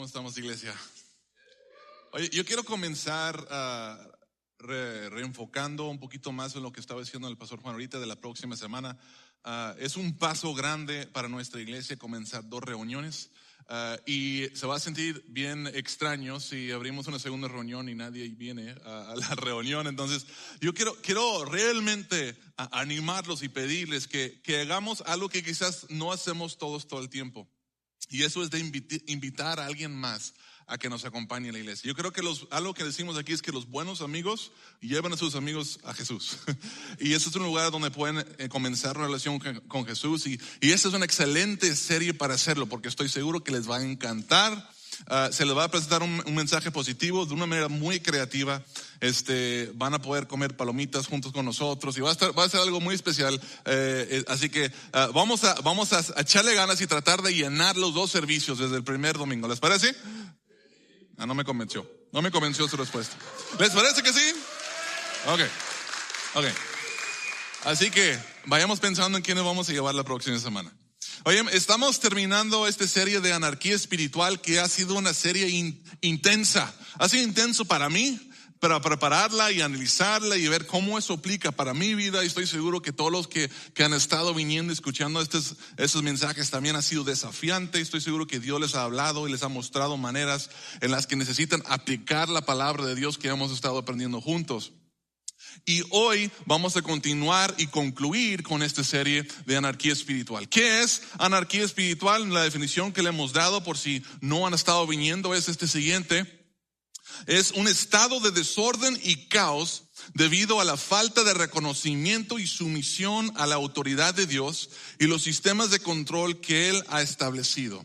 ¿Cómo estamos, iglesia? Oye, yo quiero comenzar ah, re- reenfocando un poquito más en lo que estaba diciendo el pastor Juan ahorita de la próxima semana. Ah, es un paso grande para nuestra iglesia comenzar dos reuniones. ah, y se va a sentir bien extraño si abrimos una segunda reunión y nadie viene a, a la reunión. Entonces, yo quiero, quiero realmente animarlos y pedirles que, que hagamos algo que quizás no hacemos todos todo el tiempo. Y eso es de invitar a alguien más a que nos acompañe en la iglesia. Yo creo que los, algo que decimos aquí es que los buenos amigos llevan a sus amigos a Jesús. y ese es un lugar donde pueden eh, comenzar una relación con, con Jesús. Y, y esta es una excelente serie para hacerlo, porque estoy seguro que les va a encantar. Ah, se les va a presentar un, mensaje positivo de una manera muy creativa. Este, van a poder comer palomitas juntos con nosotros y va a, estar, va a ser algo muy especial. Eh, eh, así que ah, vamos, a, vamos echarle ganas y tratar de llenar los dos servicios desde el primer domingo. ¿Les parece? Ah, no me convenció. No me convenció su respuesta. ¿Les parece que sí? Ok. Ok. Así que vayamos pensando en quiénes vamos a llevar la próxima semana. Oye, estamos terminando esta serie de anarquía espiritual que ha sido una serie in- intensa. Ha sido intenso para mí, para prepararla y analizarla y ver cómo eso aplica para mi vida. Y estoy seguro que todos los que, que han estado viniendo, escuchando estos, estos mensajes también ha sido desafiante. Estoy seguro que Dios les ha hablado y les ha mostrado maneras en las que necesitan aplicar la palabra de Dios que hemos estado aprendiendo juntos. Y hoy vamos a continuar y concluir con esta serie de anarquía espiritual. ¿Qué es anarquía espiritual? La definición que le hemos dado por si no han estado viniendo es este siguiente. Es un estado de desorden y caos debido a la falta de reconocimiento y sumisión a la autoridad de Dios y los sistemas de control que Él ha establecido.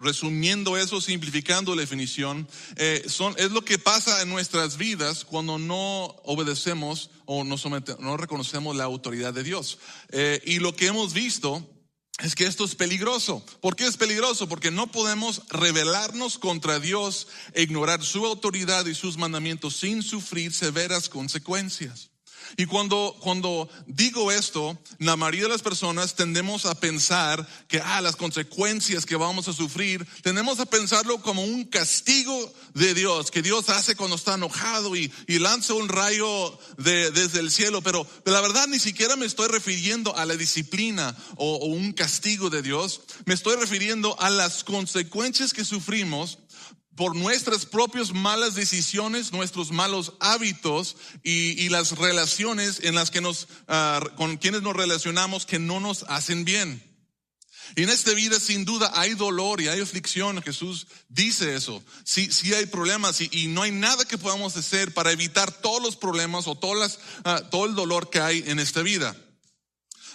Resumiendo eso, simplificando la definición, eh, es lo que pasa en nuestras vidas cuando no obedecemos o no, somete- no reconocemos la autoridad de Dios. Eh, y lo que hemos visto es que esto es peligroso. ¿Por qué es peligroso? Porque no podemos rebelarnos contra Dios e ignorar su autoridad y sus mandamientos sin sufrir severas consecuencias. Y cuando, cuando digo esto, la mayoría de las personas tendemos a pensar que, ah, las consecuencias que vamos a sufrir, tendemos a pensarlo como un castigo de Dios, que Dios hace cuando está enojado y, y lanza un rayo de- desde el cielo. Pero, la verdad ni siquiera me estoy refiriendo a la disciplina o, o un castigo de Dios. Me estoy refiriendo a las consecuencias que sufrimos por nuestras propias malas decisiones, nuestros malos hábitos y, las relaciones en las que nos, ah, con quienes nos relacionamos que no nos hacen bien. Y en esta vida sin duda hay dolor y hay aflicción. Jesús dice eso. Sí, sí hay problemas y, no hay nada que podamos hacer para evitar todos los problemas o todas ah, todo el dolor que hay en esta vida.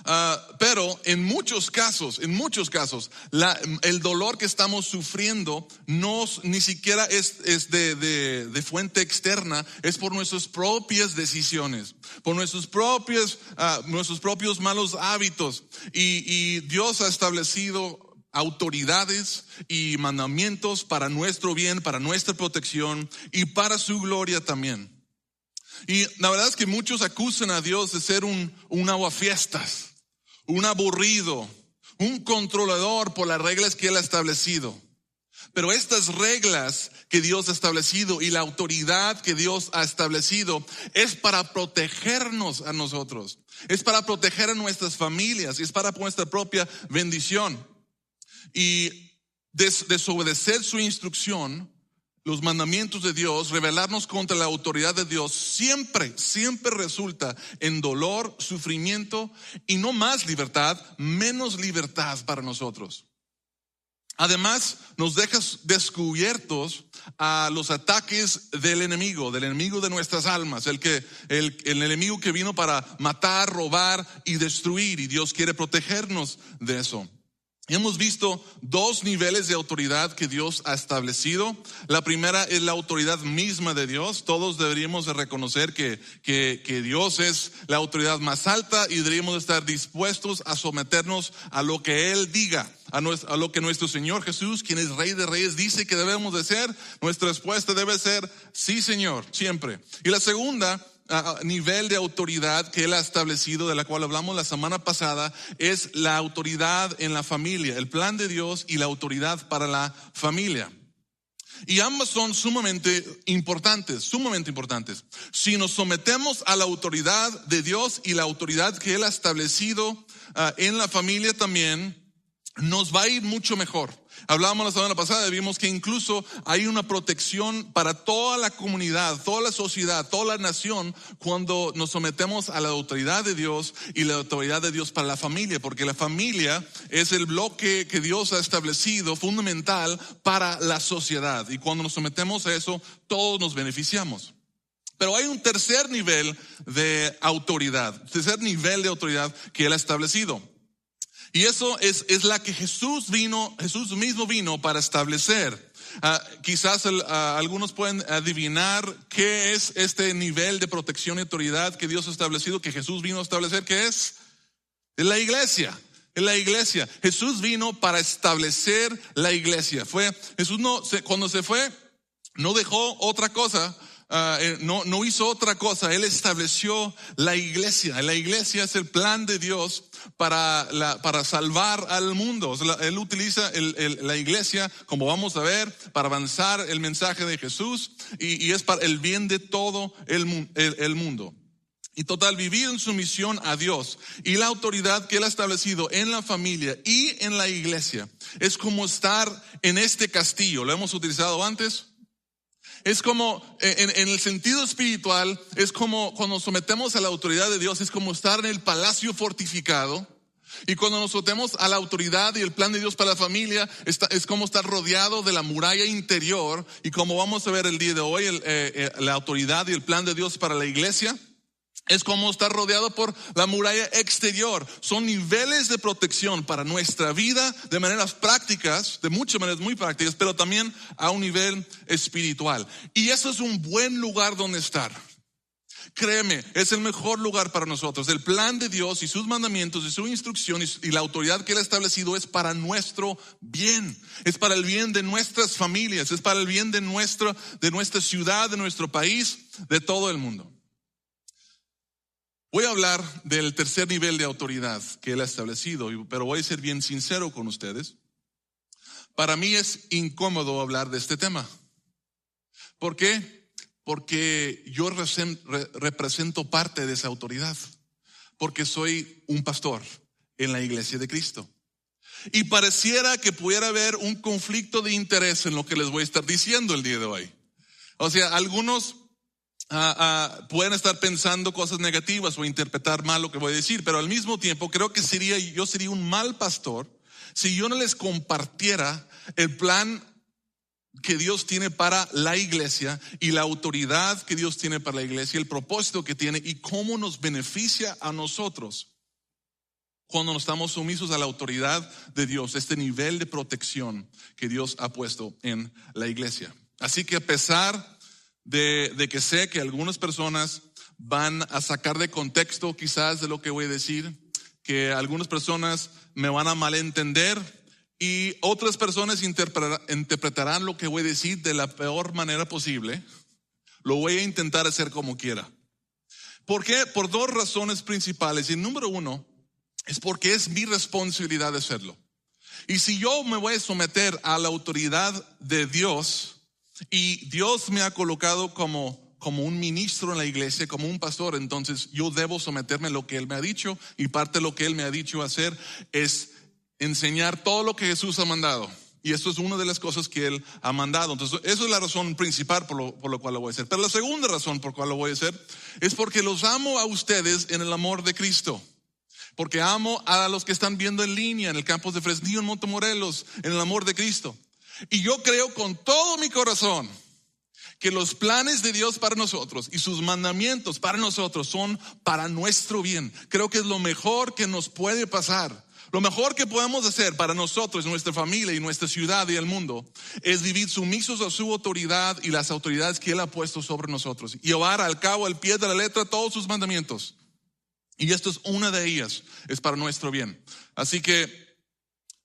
Ah, pero en muchos casos, en muchos casos, la- el dolor que estamos sufriendo no ni siquiera es, es de, de- de fuente externa, es por nuestras propias decisiones, por nuestros propios, ah, nuestros propios malos hábitos. Y, y Dios ha establecido autoridades y mandamientos para nuestro bien, para nuestra protección y para su gloria también. Y la verdad es que muchos acusan a Dios de ser un, un aguafiestas, un aburrido, un controlador por las reglas que Él ha establecido. Pero estas reglas que Dios ha establecido y la autoridad que Dios ha establecido es para protegernos a nosotros, es para proteger a nuestras familias, es para nuestra propia bendición. Y des- desobedecer su instrucción los mandamientos de Dios, rebelarnos contra la autoridad de Dios, siempre, siempre resulta en dolor, sufrimiento y no más libertad, menos libertad para nosotros. Además, nos deja descubiertos a los ataques del enemigo, del enemigo de nuestras almas, el que, el, el enemigo que vino para matar, robar y destruir, y Dios quiere protegernos de eso. Hemos visto dos niveles de autoridad que Dios ha establecido. La primera es la autoridad misma de Dios. Todos deberíamos de reconocer que, que, que Dios es la autoridad más alta y deberíamos estar dispuestos a someternos a lo que Él diga, a, lo que nuestro Señor Jesús, quien es Rey de Reyes, dice que debemos de ser. Nuestra respuesta debe ser, sí Señor, siempre. Y la segunda nivel de autoridad que Él ha establecido, de la cual hablamos la semana pasada, es la autoridad en la familia, el plan de Dios y la autoridad para la familia. Y ambas son sumamente importantes, sumamente importantes. Si nos sometemos a la autoridad de Dios y la autoridad que Él ha establecido ah, en la familia también, nos va a ir mucho mejor. Hablábamos la semana pasada y vimos que incluso hay una protección para toda la comunidad, toda la sociedad, toda la nación cuando nos sometemos a la autoridad de Dios y la autoridad de Dios para la familia, porque la familia es el bloque que Dios ha establecido fundamental para la sociedad y cuando nos sometemos a eso todos nos beneficiamos. Pero hay un tercer nivel de autoridad, tercer nivel de autoridad que Él ha establecido. Y eso es, es la que Jesús vino, Jesús mismo vino para establecer. Ah, quizás ah, algunos pueden adivinar qué es este nivel de protección y autoridad que Dios ha establecido, que Jesús vino a establecer, ¿qué es? La iglesia. Es la iglesia. Jesús vino para establecer la iglesia. Fue, Jesús no, cuando se fue, no dejó otra cosa Ah, eh, no, no hizo otra cosa, Él estableció la iglesia. La iglesia es el plan de Dios para, para salvar al mundo. él utiliza la iglesia, como vamos a ver, para avanzar el mensaje de Jesús y, es para el bien de todo el, el mundo. Y total, vivir en sumisión a Dios y la autoridad que Él ha establecido en la familia y en la iglesia es como estar en este castillo. ¿Lo hemos utilizado antes? Es como, en, el sentido espiritual, es como cuando nos sometemos a la autoridad de Dios, es como estar en el palacio fortificado. Y cuando nos sometemos a la autoridad y el plan de Dios para la familia, es como estar rodeado de la muralla interior. Y como vamos a ver el día de hoy, eh, eh, la autoridad y el plan de Dios para la iglesia, es como estar rodeado por la muralla exterior. Son niveles de protección para nuestra vida de maneras prácticas, de muchas maneras muy prácticas, pero también a un nivel espiritual. Y eso es un buen lugar donde estar. Créeme, es el mejor lugar para nosotros. El plan de Dios y sus mandamientos y su instrucción y la autoridad que Él ha establecido es para nuestro bien. Es para el bien de nuestras familias, es para el bien de nuestra, de nuestra ciudad, de nuestro país, de todo el mundo. Voy a hablar del tercer nivel de autoridad que él ha establecido, pero voy a ser bien sincero con ustedes. Para mí es incómodo hablar de este tema. ¿Por qué? Porque yo represento parte de esa autoridad, porque soy un pastor en la iglesia de Cristo. Y pareciera que pudiera haber un conflicto de interés en lo que les voy a estar diciendo el día de hoy. O sea, algunos Pueden estar pensando cosas negativas o interpretar mal lo que voy a decir, pero al mismo tiempo creo que sería, yo sería un mal pastor si yo no les compartiera el plan que Dios tiene para la iglesia y la autoridad que Dios tiene para la iglesia, el propósito que tiene y cómo nos beneficia a nosotros cuando nos estamos sumisos a la autoridad de Dios, este nivel de protección que Dios ha puesto en la iglesia. Así que a pesar de, que sé que algunas personas van a sacar de contexto quizás de lo que voy a decir, que algunas personas me van a malentender y otras personas interpretarán lo que voy a decir de la peor manera posible. Lo voy a intentar hacer como quiera. ¿Por qué? Por dos razones principales. Y número uno es porque es mi responsabilidad hacerlo. Y si yo me voy a someter a la autoridad de Dios, y Dios me ha colocado como, como un ministro en la iglesia, como un pastor, entonces yo debo someterme a lo que Él me ha dicho y parte de lo que Él me ha dicho hacer es enseñar todo lo que Jesús ha mandado. Y esto es una de las cosas que Él ha mandado. Entonces, eso es la razón principal por lo, por lo cual lo voy a hacer. Pero la segunda razón por la cual lo voy a hacer es porque los amo a ustedes en el amor de Cristo. Porque amo a los que están viendo en línea en el campus de Fresnillo, en Montemorelos, en el amor de Cristo. Y yo creo con todo mi corazón que los planes de Dios para nosotros y sus mandamientos para nosotros son para nuestro bien. Creo que es lo mejor que nos puede pasar. Lo mejor que podemos hacer para nosotros, nuestra familia y nuestra ciudad y el mundo es vivir sumisos a su autoridad y las autoridades que Él ha puesto sobre nosotros. Y llevar al cabo, al pie de la letra, todos sus mandamientos. Y esto es una de ellas, es para nuestro bien. Así que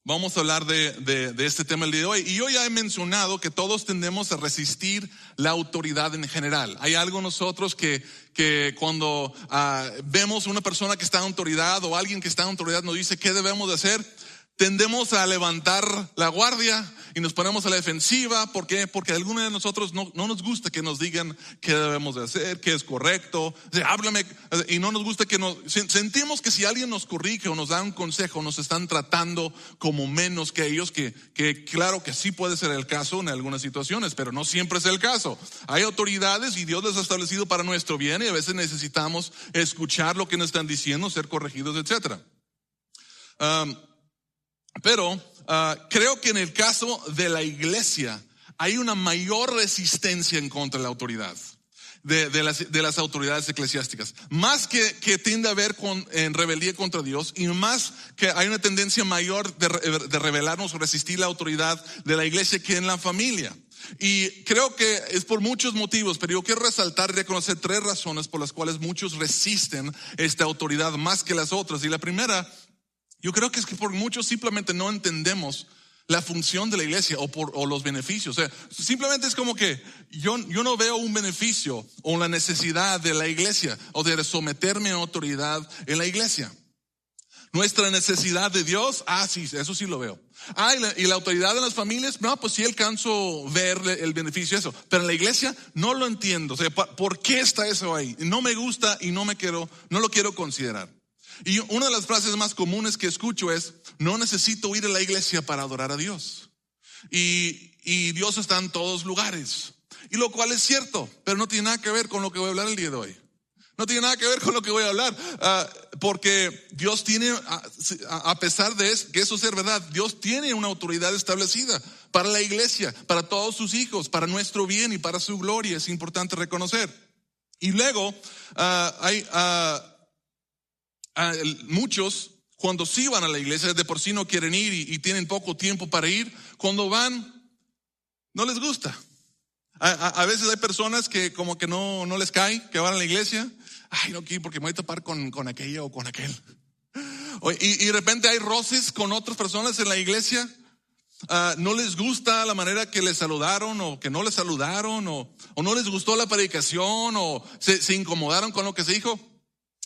Vamos a hablar de, de, este tema el día de hoy. Y yo ya he mencionado que todos tendemos a resistir la autoridad en general. Hay algo nosotros que, que cuando uh, vemos una persona que está en autoridad o alguien que está en autoridad nos dice qué debemos de hacer, tendemos a levantar la guardia y nos ponemos a la defensiva. ¿Por qué? Porque algunos de nosotros no, no, nos gusta que nos digan qué debemos de hacer, qué es correcto. O háblame. Y no nos gusta que nos... Sentimos que si alguien nos corrige o nos da un consejo, nos están tratando como menos que ellos, que, que claro que sí puede ser el caso en algunas situaciones, pero no siempre es el caso. Hay autoridades y Dios les ha establecido para nuestro bien y a veces necesitamos escuchar lo que nos están diciendo, ser corregidos. Um, pero uh, creo que en el caso de la iglesia hay una mayor resistencia en contra de la autoridad. De, de, las, de las, autoridades eclesiásticas. Más que, que tiende a haber con, en rebeldía contra Dios y más que hay una tendencia mayor de, de rebelarnos o resistir la autoridad de la iglesia que en la familia. Y creo que es por muchos motivos, pero yo quiero resaltar y reconocer tres razones por las cuales muchos resisten esta autoridad más que las otras. Y la primera yo creo que es que por muchos simplemente no entendemos la función de la iglesia o, por, o los beneficios. O sea, simplemente es como que yo, yo no veo un beneficio o la necesidad de la iglesia o de someterme a autoridad en la iglesia. Nuestra necesidad de Dios, ah, sí, eso sí lo veo. Ah, y la, y la autoridad de las familias, no, pues sí alcanzo ver el beneficio de eso. Pero en la iglesia no lo entiendo. O sea, ¿por qué está eso ahí? No me gusta y no me quiero, no lo quiero considerar. Y una de las frases más comunes que escucho es, no necesito ir a la iglesia para adorar a Dios. Y, y Dios está en todos lugares. Y lo cual es cierto, pero no tiene nada que ver con lo que voy a hablar el día de hoy. No tiene nada que ver con lo que voy a hablar, uh, porque Dios tiene, a, pesar de eso, que eso sea verdad, Dios tiene una autoridad establecida para la iglesia, para todos sus hijos, para nuestro bien y para su gloria. Es importante reconocer. Y luego uh, hay, uh, muchos cuando sí van a la iglesia, de por sí no quieren ir y, tienen poco tiempo para ir, cuando van, no les gusta. A, veces hay personas que como que no, no les cae, que van a la iglesia. Ay, no quiero porque me voy a tapar con, con aquella o con aquel. Y, y, de repente hay roces con otras personas en la iglesia. Uh, no les gusta la manera que les saludaron o que no les saludaron o, o no les gustó la predicación o se, se incomodaron con lo que se dijo.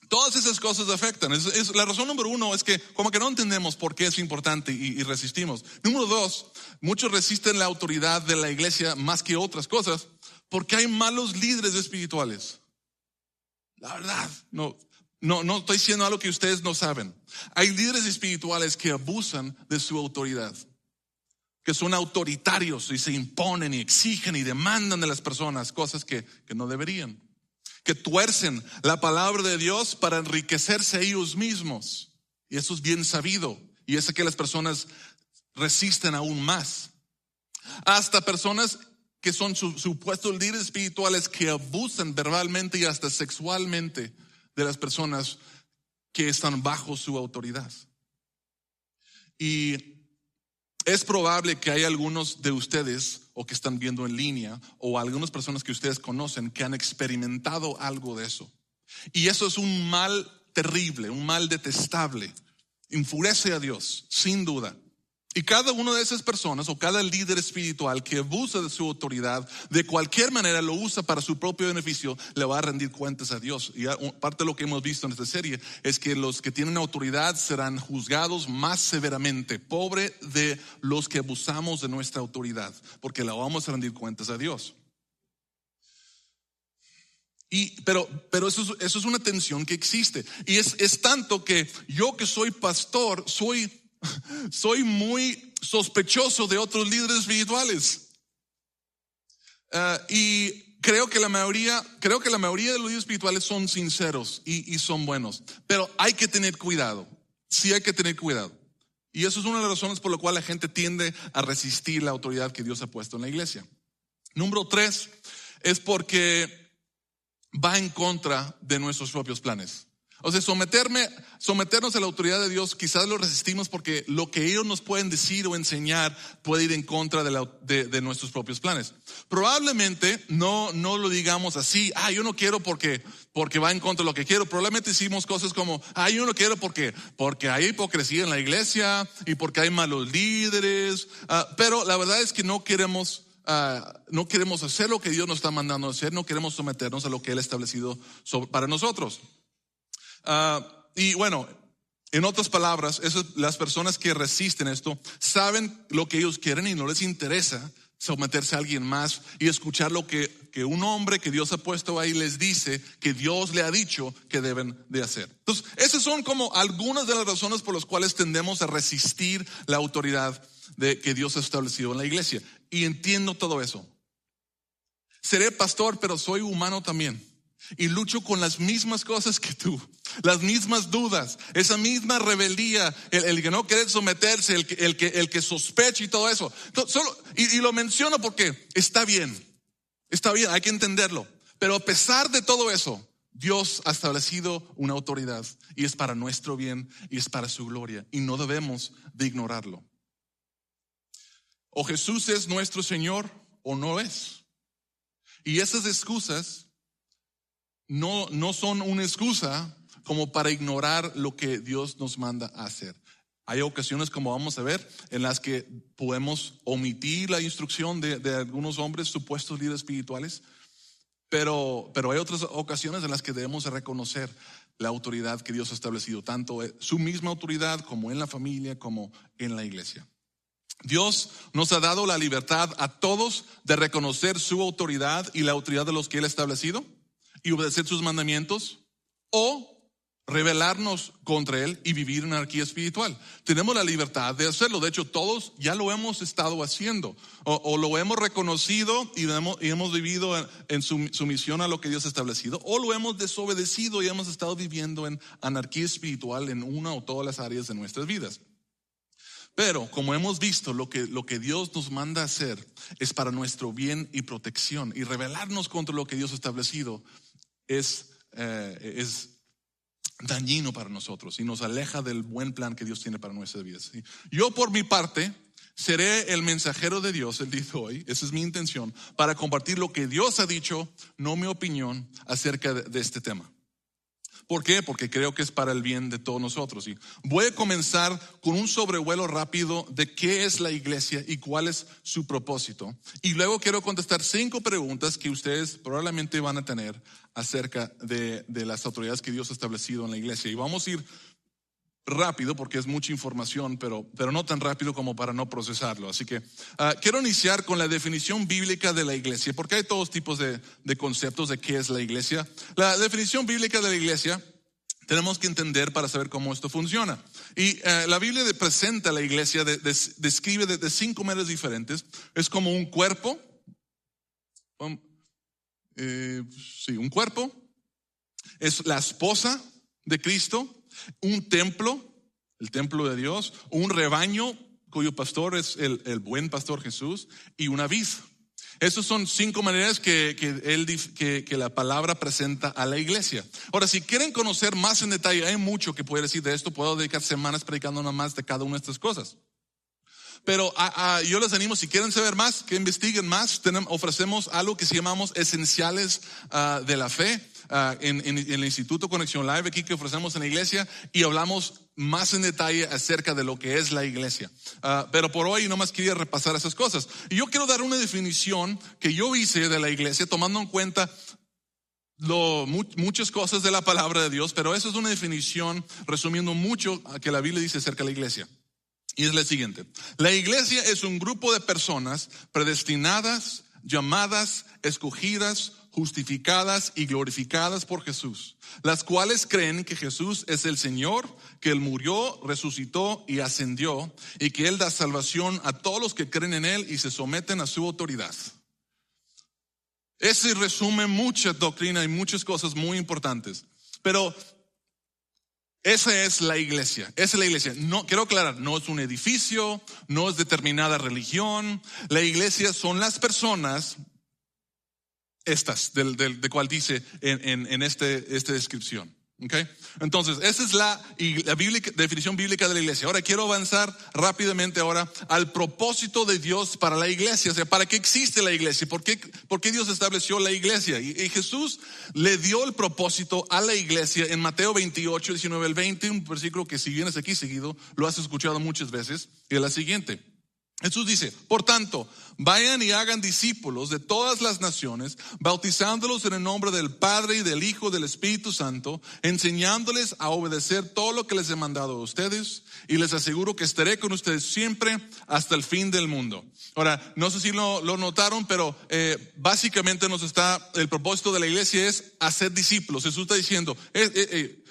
Todas esas cosas afectan. La razón número uno es que como que no entendemos por qué es importante y, y, resistimos. Número dos, muchos resisten la autoridad de la iglesia más que otras cosas porque hay malos líderes espirituales. La verdad, no, no, no estoy diciendo algo que ustedes no saben. Hay líderes espirituales que abusan de su autoridad, que son autoritarios y se imponen y exigen y demandan de las personas cosas que, que no deberían que tuercen la palabra de Dios para enriquecerse ellos mismos. Y eso es bien sabido. Y es que las personas resisten aún más. Hasta personas que son supuestos líderes espirituales que abusan verbalmente y hasta sexualmente de las personas que están bajo su autoridad. Y es probable que hay algunos de ustedes o que están viendo en línea o algunas personas que ustedes conocen que han experimentado algo de eso. Y eso es un mal terrible, un mal detestable. Enfurece a Dios, sin duda. Y cada una de esas personas o cada líder espiritual que abusa de su autoridad, de cualquier manera lo usa para su propio beneficio, le va a rendir cuentas a Dios. Y parte de lo que hemos visto en esta serie es que los que tienen autoridad serán juzgados más severamente. Pobre de los que abusamos de nuestra autoridad, porque le vamos a rendir cuentas a Dios. Y, pero, pero eso, es, eso es una tensión que existe. Y es, es tanto que yo que soy pastor, soy soy muy sospechoso de otros líderes espirituales. Uh, y creo que la mayoría, creo que la mayoría de los líderes espirituales son sinceros y, y, son buenos. Pero hay que tener cuidado. Sí hay que tener cuidado. Y eso es una de las razones por la cual la gente tiende a resistir la autoridad que Dios ha puesto en la iglesia. Número tres es porque va en contra de nuestros propios planes. O sea, someterme, someternos a la autoridad de Dios, quizás lo resistimos porque lo que ellos nos pueden decir o enseñar puede ir en contra de, de, nuestros propios planes. Probablemente no, no lo digamos así, ah, yo no quiero porque, porque va en contra de lo que quiero. Probablemente decimos cosas como, ah, yo no quiero porque, porque hay hipocresía en la iglesia y porque hay malos líderes. Ah, pero la verdad es que no queremos ah, no queremos hacer lo que Dios nos está mandando hacer, no queremos someternos a lo que Él ha establecido para nosotros. Ah, y bueno, en otras palabras, las personas que resisten esto saben lo que ellos quieren y no les interesa someterse a alguien más y escuchar lo que, que, un hombre que Dios ha puesto ahí les dice que Dios le ha dicho que deben de hacer. Entonces, esas son como algunas de las razones por las cuales tendemos a resistir la autoridad de, que Dios ha establecido en la iglesia. Y entiendo todo eso. Seré pastor, pero soy humano también y lucho con las mismas cosas que tú, las mismas dudas, esa misma rebeldía, el, que no quiere someterse, el el que, el que sospecha y todo eso. Solo, y, y lo menciono porque está bien, está bien, hay que entenderlo. Pero a pesar de todo eso, Dios ha establecido una autoridad y es para nuestro bien y es para su gloria y no debemos de ignorarlo. O Jesús es nuestro Señor o no es. Y esas excusas no, no son una excusa como para ignorar lo que Dios nos manda hacer. Hay ocasiones, como vamos a ver, en las que podemos omitir la instrucción de, algunos hombres, supuestos líderes espirituales, pero, pero hay otras ocasiones en las que debemos reconocer la autoridad que Dios ha establecido, tanto su misma autoridad como en la familia, como en la iglesia. Dios nos ha dado la libertad a todos de reconocer su autoridad y la autoridad de los que Él ha establecido y obedecer sus mandamientos o rebelarnos contra Él y vivir en anarquía espiritual. Tenemos la libertad de hacerlo. De hecho, todos ya lo hemos estado haciendo o, lo hemos reconocido y hemos, vivido en, sumisión a lo que Dios ha establecido o lo hemos desobedecido y hemos estado viviendo en anarquía espiritual en una o todas las áreas de nuestras vidas. Pero como hemos visto, lo que, lo que Dios nos manda hacer es para nuestro bien y protección y rebelarnos contra lo que Dios ha establecido es, eh, es dañino para nosotros y nos aleja del buen plan que Dios tiene para nuestras vidas. Yo por mi parte seré el mensajero de Dios el día de hoy, esa es mi intención, para compartir lo que Dios ha dicho, no mi opinión acerca de este tema. ¿Por qué? Porque creo que es para el bien de todos nosotros. Y voy a comenzar con un sobrevuelo rápido de qué es la iglesia y cuál es su propósito. Y luego quiero contestar cinco preguntas que ustedes probablemente van a tener acerca de, las autoridades que Dios ha establecido en la iglesia. Y vamos a ir rápido porque es mucha información, pero, pero no tan rápido como para no procesarlo. Así que ah, quiero iniciar con la definición bíblica de la iglesia, porque hay todos tipos de, conceptos de qué es la iglesia. La definición bíblica de la iglesia tenemos que entender para saber cómo esto funciona. Y eh, la Biblia presenta a la iglesia, describe de, cinco maneras diferentes. Es como un cuerpo, eh, sí, un cuerpo, es la esposa de Cristo, un templo, el templo de Dios, un rebaño cuyo pastor es el, buen pastor Jesús y una vid. Esas son cinco maneras que, que, él, que, que, la palabra presenta a la iglesia. Ahora, si quieren conocer más en detalle, hay mucho que puedo decir de esto. Puedo dedicar semanas predicando nada más de cada una de estas cosas. Pero yo les animo, si quieren saber más, que investiguen más. ofrecemos algo que llamamos esenciales ah, de la fe. Ah, en, el Instituto Conexión Live aquí que ofrecemos en la iglesia y hablamos más en detalle acerca de lo que es la iglesia. Ah, pero por hoy no más quería repasar esas cosas. Y yo quiero dar una definición que yo hice de la iglesia tomando en cuenta lo, muchas cosas de la palabra de Dios, pero esa es una definición resumiendo mucho a que la Biblia dice acerca de la iglesia. Y es la siguiente. La iglesia es un grupo de personas predestinadas, llamadas, escogidas, justificadas y glorificadas por Jesús, las cuales creen que Jesús es el Señor, que Él murió, resucitó y ascendió, y que Él da salvación a todos los que creen en Él y se someten a su autoridad. Ese resume mucha doctrina y muchas cosas muy importantes. Pero esa es la iglesia, esa es la iglesia. No, quiero aclarar, no es un edificio, no es determinada religión. La iglesia son las personas, estas, del, de cual dice en, en, en este, esta descripción. Okay. Entonces, esa es la, la definición bíblica de la iglesia. Ahora quiero avanzar rápidamente ahora al propósito de Dios para la iglesia. O sea, ¿para qué existe la iglesia? ¿Por qué, por qué Dios estableció la iglesia? Y, y, Jesús le dio el propósito a la iglesia en Mateo 28, 19 al 20, un versículo que si vienes aquí seguido, lo has escuchado muchas veces, y es la siguiente. Jesús dice, por tanto, vayan y hagan discípulos de todas las naciones, bautizándolos en el nombre del Padre y del Hijo y del Espíritu Santo, enseñándoles a obedecer todo lo que les he mandado a ustedes, y les aseguro que estaré con ustedes siempre hasta el fin del mundo. Ahora, no sé si lo, notaron, pero eh, básicamente nos está, el propósito de la iglesia es hacer discípulos. Jesús está diciendo, eh, eh,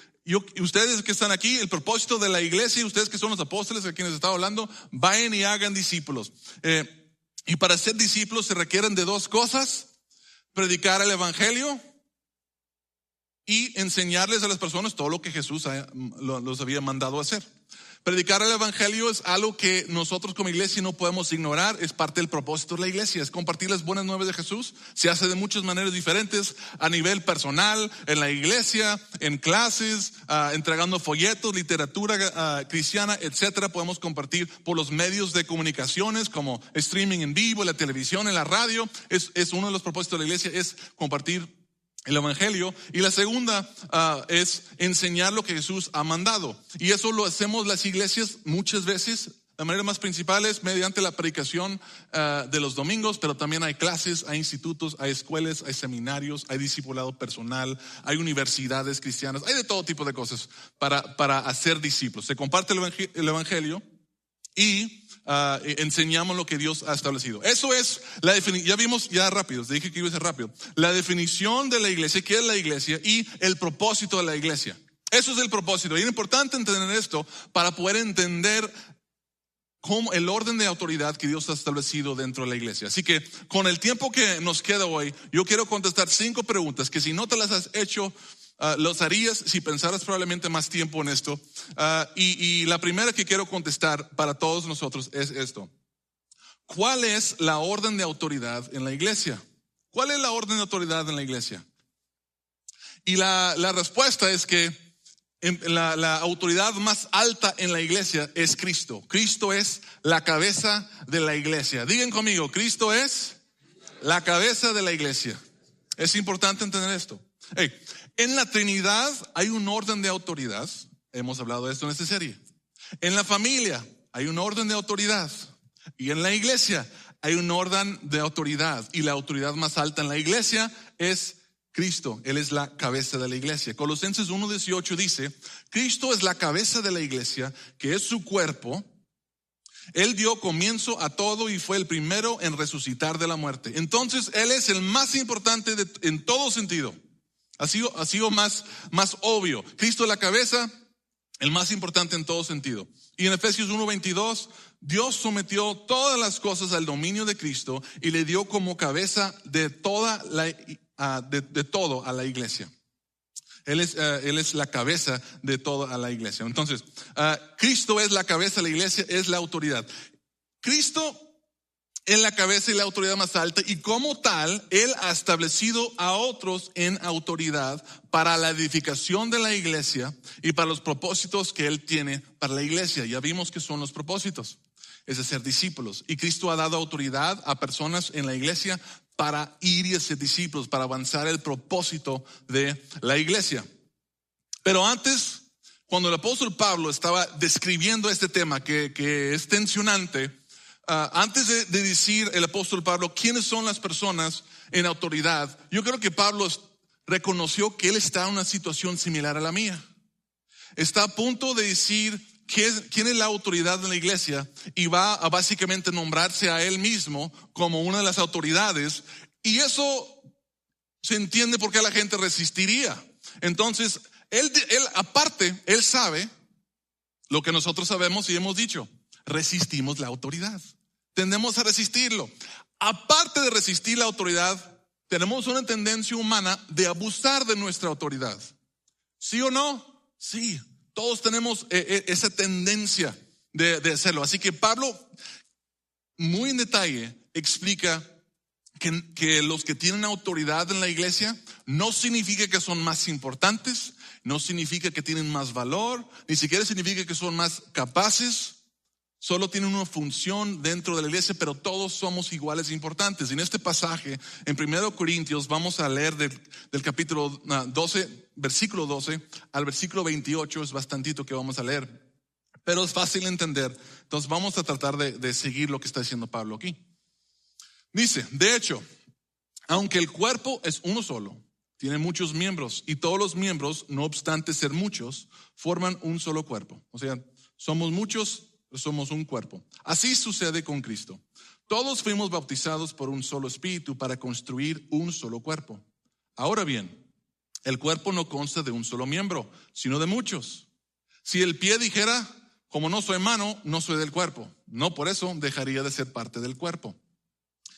ustedes que están aquí, el propósito de la iglesia, ustedes que son los apóstoles a quienes estaba hablando, vayan y hagan discípulos. Eh, y para ser discípulos se requieren de dos cosas, predicar el Evangelio y enseñarles a las personas todo lo que Jesús los había mandado hacer. Predicar el Evangelio es algo que nosotros como iglesia no podemos ignorar, es parte del propósito de la iglesia, es compartir las buenas nuevas de Jesús. Se hace de muchas maneras diferentes, a nivel personal, en la iglesia, en clases, ah, entregando folletos, literatura ah, cristiana, etcétera. Podemos compartir por los medios de comunicaciones como streaming en vivo, la televisión, en la radio. Es, es uno de los propósitos de la iglesia, es compartir el Evangelio. Y la segunda ah, es enseñar lo que Jesús ha mandado. Y eso lo hacemos las iglesias muchas veces. La manera más principal es mediante la predicación ah, de los domingos, pero también hay clases, hay institutos, hay escuelas, hay seminarios, hay discipulado personal, hay universidades cristianas, hay de todo tipo de cosas para, para hacer discípulos. Se comparte el Evangelio y uh, enseñamos lo que Dios ha establecido. Eso es la definición, ya vimos ya rápido, dije que iba a ser rápido, la definición de la iglesia, qué es la iglesia y el propósito de la iglesia. Eso es el propósito. Y es importante entender esto para poder entender cómo el orden de autoridad que Dios ha establecido dentro de la iglesia. Así que con el tiempo que nos queda hoy, yo quiero contestar cinco preguntas que si no te las has hecho, Ah, los harías si pensaras probablemente más tiempo en esto. Ah, y, la primera que quiero contestar para todos nosotros es esto. ¿Cuál es la orden de autoridad en la iglesia? ¿Cuál es la orden de autoridad en la iglesia? Y la, respuesta es que la, la, autoridad más alta en la iglesia es Cristo. Cristo es la cabeza de la iglesia. Digan conmigo, Cristo es la cabeza de la iglesia. Es importante entender esto. Hey, en la Trinidad hay un orden de autoridad. Hemos hablado de esto en esta serie. En la familia hay un orden de autoridad. Y en la iglesia hay un orden de autoridad. Y la autoridad más alta en la iglesia es Cristo. Él es la cabeza de la iglesia. Colosenses 1.18 dice, Cristo es la cabeza de la iglesia, que es su cuerpo. Él dio comienzo a todo y fue el primero en resucitar de la muerte. Entonces, Él es el más importante en todo sentido. Ha sido, ha sido más, más obvio. Cristo la cabeza, el más importante en todo sentido. Y en Efesios 1:22, Dios sometió todas las cosas al dominio de Cristo y le dio como cabeza de toda la, de, todo a la iglesia. Él es, eh, él es la cabeza de toda la iglesia. Entonces, eh, Cristo es la cabeza de la iglesia, es la autoridad. Cristo en la cabeza y la autoridad más alta y como tal, Él ha establecido a otros en autoridad para la edificación de la iglesia y para los propósitos que Él tiene para la iglesia. Ya vimos que son los propósitos, es de ser discípulos. Y Cristo ha dado autoridad a personas en la iglesia para ir y ser discípulos, para avanzar el propósito de la iglesia. Pero antes, cuando el apóstol Pablo estaba describiendo este tema que, que es tensionante, Ah, antes de, decir el apóstol Pablo quiénes son las personas en autoridad, yo creo que Pablo reconoció que él está en una situación similar a la mía. Está a punto de decir quién es la autoridad de la iglesia y va a básicamente nombrarse a él mismo como una de las autoridades y eso se entiende por qué la gente resistiría. Entonces, él, él aparte, él sabe lo que nosotros sabemos y hemos dicho resistimos la autoridad. Tendemos a resistirlo. Aparte de resistir la autoridad, tenemos una tendencia humana de abusar de nuestra autoridad. ¿Sí o no? Sí, todos tenemos eh, eh, esa tendencia de, hacerlo. Así que Pablo, muy en detalle, explica que, que los que tienen autoridad en la iglesia no significa que son más importantes, no significa que tienen más valor, ni siquiera significa que son más capaces, solo tienen una función dentro de la iglesia, pero todos somos iguales e importantes. En este pasaje, en 1 Corintios, vamos a leer del, del, capítulo 12, ah, versículo 12 al versículo 28, es bastantito que vamos a leer, pero es fácil entender. Entonces vamos a tratar de, de seguir lo que está diciendo Pablo aquí. Dice, de hecho, aunque el cuerpo es uno solo, tiene muchos miembros y todos los miembros, no obstante ser muchos, forman un solo cuerpo. O sea, somos muchos somos un cuerpo. Así sucede con Cristo. Todos fuimos bautizados por un solo espíritu para construir un solo cuerpo. Ahora bien, el cuerpo no consta de un solo miembro, sino de muchos. Si el pie dijera, como no soy mano, no soy del cuerpo, no por eso dejaría de ser parte del cuerpo.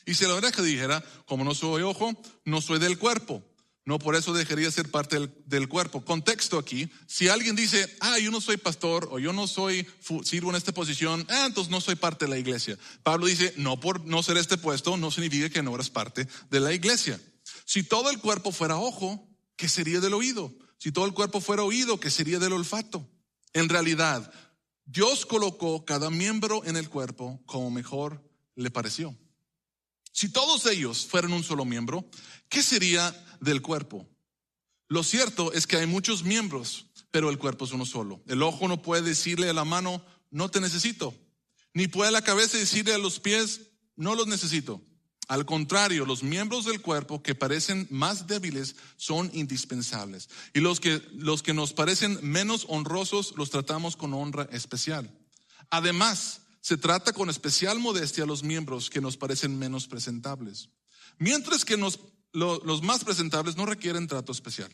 Y si la oreja dijera, como no soy ojo, no soy del cuerpo, no por eso dejaría ser parte del, cuerpo. Contexto aquí, si alguien dice, ah, yo no soy pastor o yo no soy, sirvo en esta posición, ah, entonces no soy parte de la iglesia. Pablo dice, no por no ser este puesto no significa que no eres parte de la iglesia. Si todo el cuerpo fuera ojo, ¿qué sería del oído? Si todo el cuerpo fuera oído, ¿qué sería del olfato? En realidad, Dios colocó cada miembro en el cuerpo como mejor le pareció. Si todos ellos fueran un solo miembro, ¿qué sería del cuerpo? Lo cierto es que hay muchos miembros, pero el cuerpo es uno solo. El ojo no puede decirle a la mano, no te necesito. Ni puede la cabeza decirle a los pies, no los necesito. Al contrario, los miembros del cuerpo que parecen más débiles son indispensables. Y los que, los que nos parecen menos honrosos los tratamos con honra especial. Además, se trata con especial modestia a los miembros que nos parecen menos presentables, mientras que los más presentables no requieren trato especial.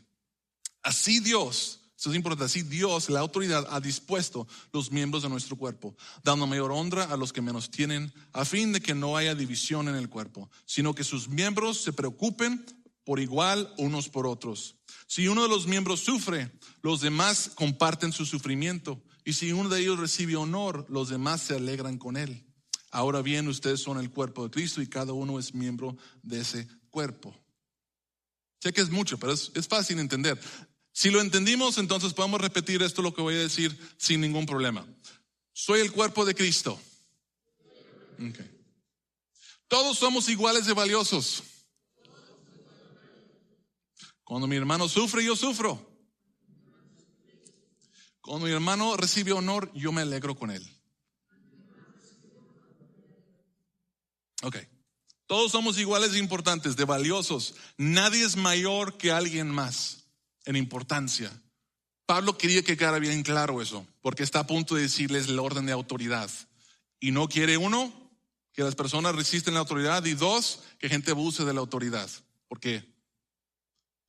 Así Dios, eso es importante, así Dios, la autoridad, ha dispuesto los miembros de nuestro cuerpo, dando mayor honra a los que menos tienen, a fin de que no haya división en el cuerpo, sino que sus miembros se preocupen por igual unos por otros. Si uno de los miembros sufre, los demás comparten su sufrimiento. Y si uno de ellos recibe honor, los demás se alegran con él. Ahora bien, ustedes son el cuerpo de Cristo y cada uno es miembro de ese cuerpo. Sé que es mucho, pero es, fácil entender. Si lo entendimos, entonces podemos repetir esto lo que voy a decir sin ningún problema. Soy el cuerpo de Cristo. Todos somos iguales de valiosos. Cuando mi hermano sufre, yo sufro. Cuando mi hermano recibe honor, yo me alegro con él. Ok. Todos somos iguales de importantes, de valiosos. Nadie es mayor que alguien más en importancia. Pablo quería que quedara bien claro eso, porque está a punto de decirles el orden de autoridad. Y no quiere uno, que las personas resisten la autoridad, y dos, que gente abuse de la autoridad.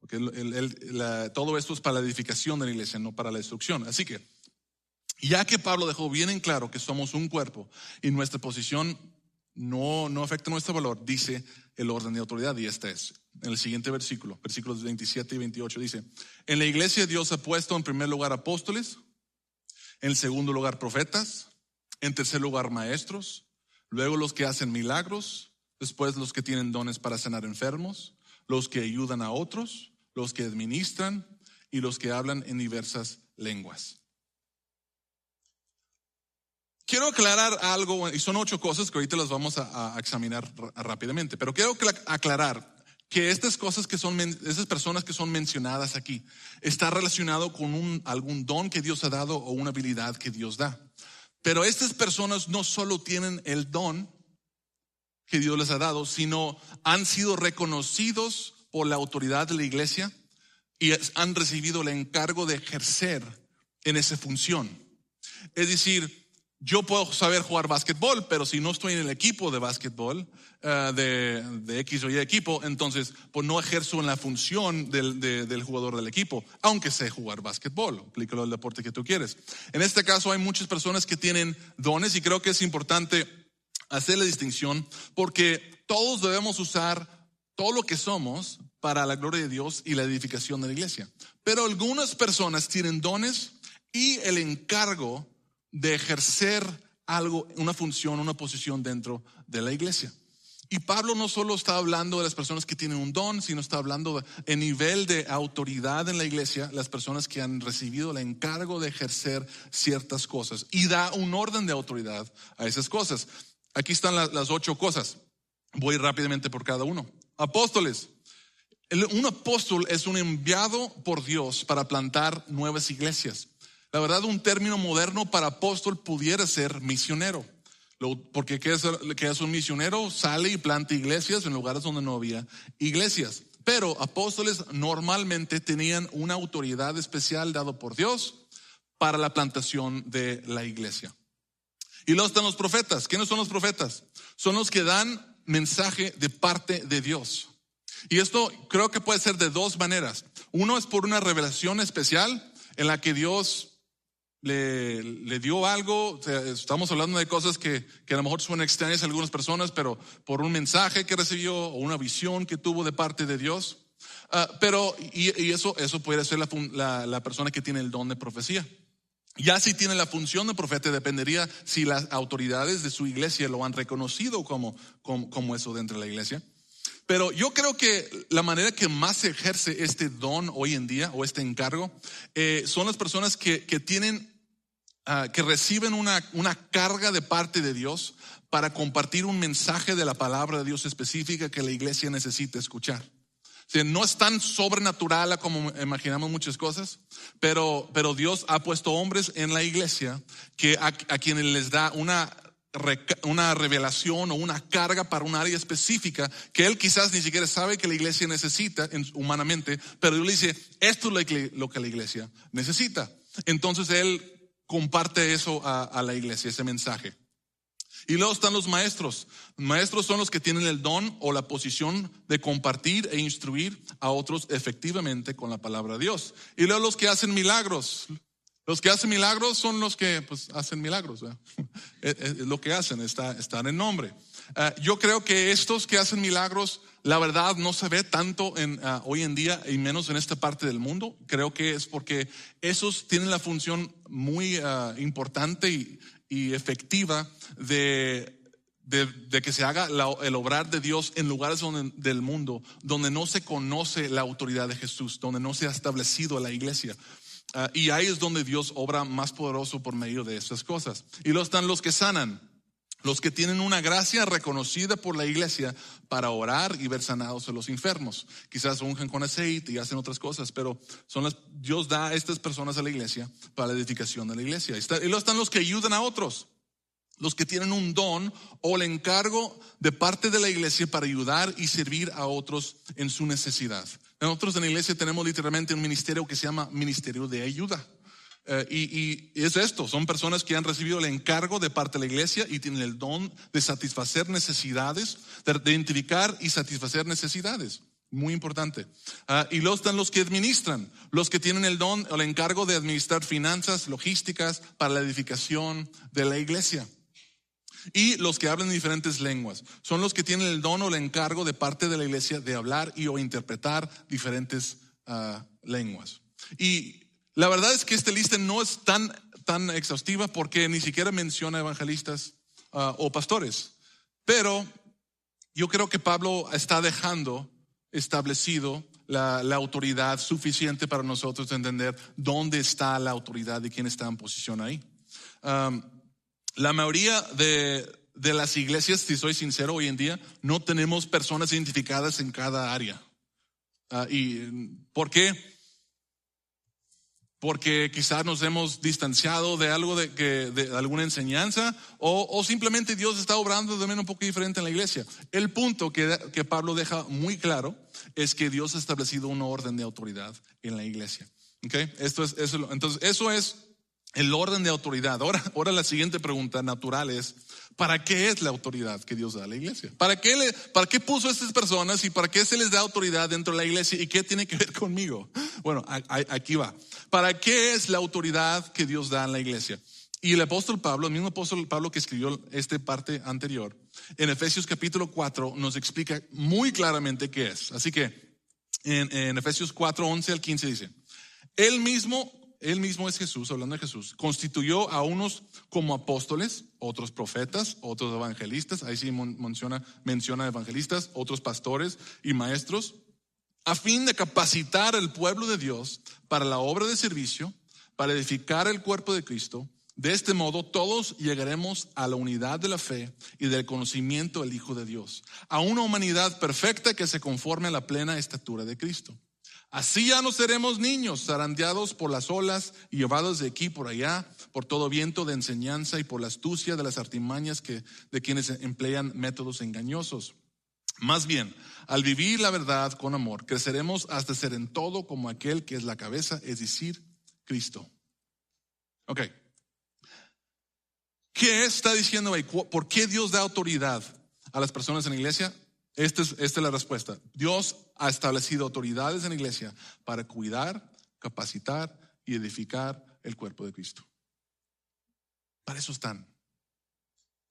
¿Por qué? Porque todo esto es para la edificación de la iglesia, no para la destrucción. Así que, ya que Pablo dejó bien en claro que somos un cuerpo y nuestra posición no, no afecta nuestro valor, dice el orden de autoridad, y este es. En el siguiente versículo, versículos 27 y 28, dice, en la iglesia Dios ha puesto en primer lugar apóstoles, en segundo lugar profetas, en tercer lugar maestros, luego los que hacen milagros, después los que tienen dones para sanar enfermos, los que ayudan a otros, los que administran y los que hablan en diversas lenguas. Quiero aclarar algo, y son ocho cosas que ahorita las vamos a, examinar rápidamente, pero quiero aclarar que estas cosas que son, esas personas que son mencionadas aquí, está relacionado con un, algún don que Dios ha dado o una habilidad que Dios da. Pero estas personas no solo tienen el don que Dios les ha dado, sino han sido reconocidos por la autoridad de la iglesia y han recibido el encargo de ejercer en esa función. Es decir, yo puedo saber jugar básquetbol, pero si no estoy en el equipo de básquetbol, eh, de, X o Y equipo, entonces pues no ejerzo en la función del, del jugador del equipo, aunque sé jugar básquetbol, aplícalo al deporte que tú quieres. En este caso hay muchas personas que tienen dones y creo que es importante hacer la distinción porque todos debemos usar todo lo que somos para la gloria de Dios y la edificación de la iglesia. Pero algunas personas tienen dones y el encargo de ejercer algo, una función, una posición dentro de la iglesia. Y Pablo no solo está hablando de las personas que tienen un don, sino está hablando en nivel de autoridad en la iglesia, las personas que han recibido el encargo de ejercer ciertas cosas y da un orden de autoridad a esas cosas. Aquí están las ocho cosas. Voy rápidamente por cada uno. Apóstoles. Un apóstol es un enviado por Dios para plantar nuevas iglesias. La verdad, un término moderno para apóstol pudiera ser misionero. Porque ¿qué es, un misionero? Sale y planta iglesias en lugares donde no había iglesias. Pero apóstoles normalmente tenían una autoridad especial dado por Dios para la plantación de la iglesia. Y luego están los profetas. ¿Quiénes son los profetas? Son los que dan mensaje de parte de Dios. Y esto creo que puede ser de dos maneras. Uno es por una revelación especial en la que Dios le, dio algo, estamos hablando de cosas que, a lo mejor suenan extrañas a algunas personas, pero por un mensaje que recibió o una visión que tuvo de parte de Dios. Ah, pero, y, eso, eso puede ser la, persona que tiene el don de profecía. Ya si tiene la función de profeta, dependería si las autoridades de su iglesia lo han reconocido como, como, eso dentro de la iglesia. Pero yo creo que la manera que más se ejerce este don hoy en día o este encargo eh, son las personas que, que tienen Ah, que reciben una, una carga de parte de Dios para compartir un mensaje de la palabra de Dios específica que la iglesia necesita escuchar. no es tan sobrenatural como imaginamos muchas cosas, pero, pero Dios ha puesto hombres en la iglesia que a, quienes les da una, una revelación o una carga para un área específica que él quizás ni siquiera sabe que la iglesia necesita humanamente, pero él dice, esto es lo que, lo que la iglesia necesita. Entonces él comparte eso a, la iglesia, ese mensaje. Y luego están los maestros. Maestros son los que tienen el don o la posición de compartir e instruir a otros efectivamente con la palabra de Dios. Y luego los que hacen milagros. Los que hacen milagros son los que pues, hacen milagros. Es, lo que hacen, está, están en nombre. Ah, yo creo que estos que hacen milagros, la verdad no se ve tanto en, ah, hoy en día y menos en esta parte del mundo. Creo que es porque esos tienen la función muy ah, importante y, efectiva de, de, que se haga el obrar de Dios en lugares del mundo donde no se conoce la autoridad de Jesús, donde no se ha establecido la iglesia. Y ahí es donde Dios obra más poderoso por medio de esas cosas. Y luego están los que sanan los que tienen una gracia reconocida por la iglesia para orar y ver sanados a los enfermos. Quizás ungen con aceite y hacen otras cosas, pero son las, Dios da a estas personas a la iglesia para la edificación de la iglesia. Y luego están los que ayudan a otros, los que tienen un don o el encargo de parte de la iglesia para ayudar y servir a otros en su necesidad. Nosotros en la iglesia tenemos literalmente un ministerio que se llama Ministerio de Ayuda. Eh, y, es esto, son personas que han recibido el encargo de parte de la iglesia y tienen el don de satisfacer necesidades, de identificar y satisfacer necesidades. Muy importante. Ah, y luego están los que administran, los que tienen el don o el encargo de administrar finanzas, logísticas para la edificación de la iglesia. Y los que hablan diferentes lenguas, son los que tienen el don o el encargo de parte de la iglesia de hablar y o interpretar diferentes ah, lenguas. Y la verdad es que esta lista no es tan, tan exhaustiva porque ni siquiera menciona evangelistas ah, o pastores. Pero yo creo que Pablo está dejando establecido la, autoridad suficiente para nosotros entender dónde está la autoridad y quién está en posición ahí. La mayoría de, de, las iglesias, si soy sincero, hoy en día no tenemos personas identificadas en cada área. Ah, ¿Y por qué? porque quizás nos hemos distanciado de algo de, que, de alguna enseñanza o, simplemente Dios está obrando de manera un poco diferente en la iglesia. El punto que, que Pablo deja muy claro es que Dios ha establecido un orden de autoridad en la iglesia. ¿Okay? Esto es, eso, entonces, eso es el orden de autoridad. Ahora, ahora la siguiente pregunta natural es, ¿para qué es la autoridad que Dios da a la iglesia? ¿Para qué, ¿Para qué puso a estas personas y para qué se les da autoridad dentro de la iglesia y qué tiene que ver conmigo? Bueno, aquí va. ¿Para qué es la autoridad que Dios da en la iglesia? Y el apóstol Pablo, el mismo apóstol Pablo que escribió esta parte anterior, en Efesios capítulo 4 nos explica muy claramente qué es. Así que en, en Efesios 4, 11 al 15 dice, él mismo él mismo es Jesús, hablando de Jesús, constituyó a unos como apóstoles, otros profetas, otros evangelistas, ahí sí menciona, menciona evangelistas, otros pastores y maestros, a fin de capacitar al pueblo de Dios para la obra de servicio, para edificar el cuerpo de Cristo. De este modo todos llegaremos a la unidad de la fe y del conocimiento del Hijo de Dios, a una humanidad perfecta que se conforme a la plena estatura de Cristo. Así ya no seremos niños, zarandeados por las olas y llevados de aquí por allá, por todo viento de enseñanza y por la astucia de las artimañas que, de quienes emplean métodos engañosos. Más bien, al vivir la verdad con amor, creceremos hasta ser en todo como aquel que es la cabeza, es decir, Cristo. Ok. ¿Qué está diciendo ahí? ¿Por qué Dios da autoridad a las personas en la iglesia? Esta es, esta es la respuesta. Dios ha establecido autoridades en la iglesia para cuidar, capacitar y edificar el cuerpo de Cristo. Para eso están.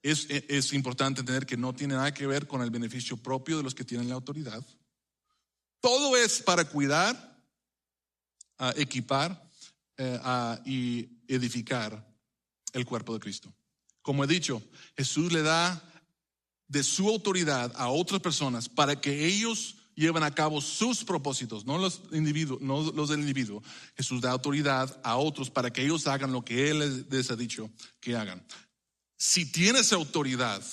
Es, es, importante entender que no tiene nada que ver con el beneficio propio de los que tienen la autoridad. Todo es para cuidar, equipar eh, y edificar el cuerpo de Cristo. Como he dicho, Jesús le da de su autoridad a otras personas para que ellos lleven a cabo sus propósitos, no los individuos, no los del individuo. Jesús da autoridad a otros para que ellos hagan lo que Él les ha dicho que hagan. Si tienes autoridad,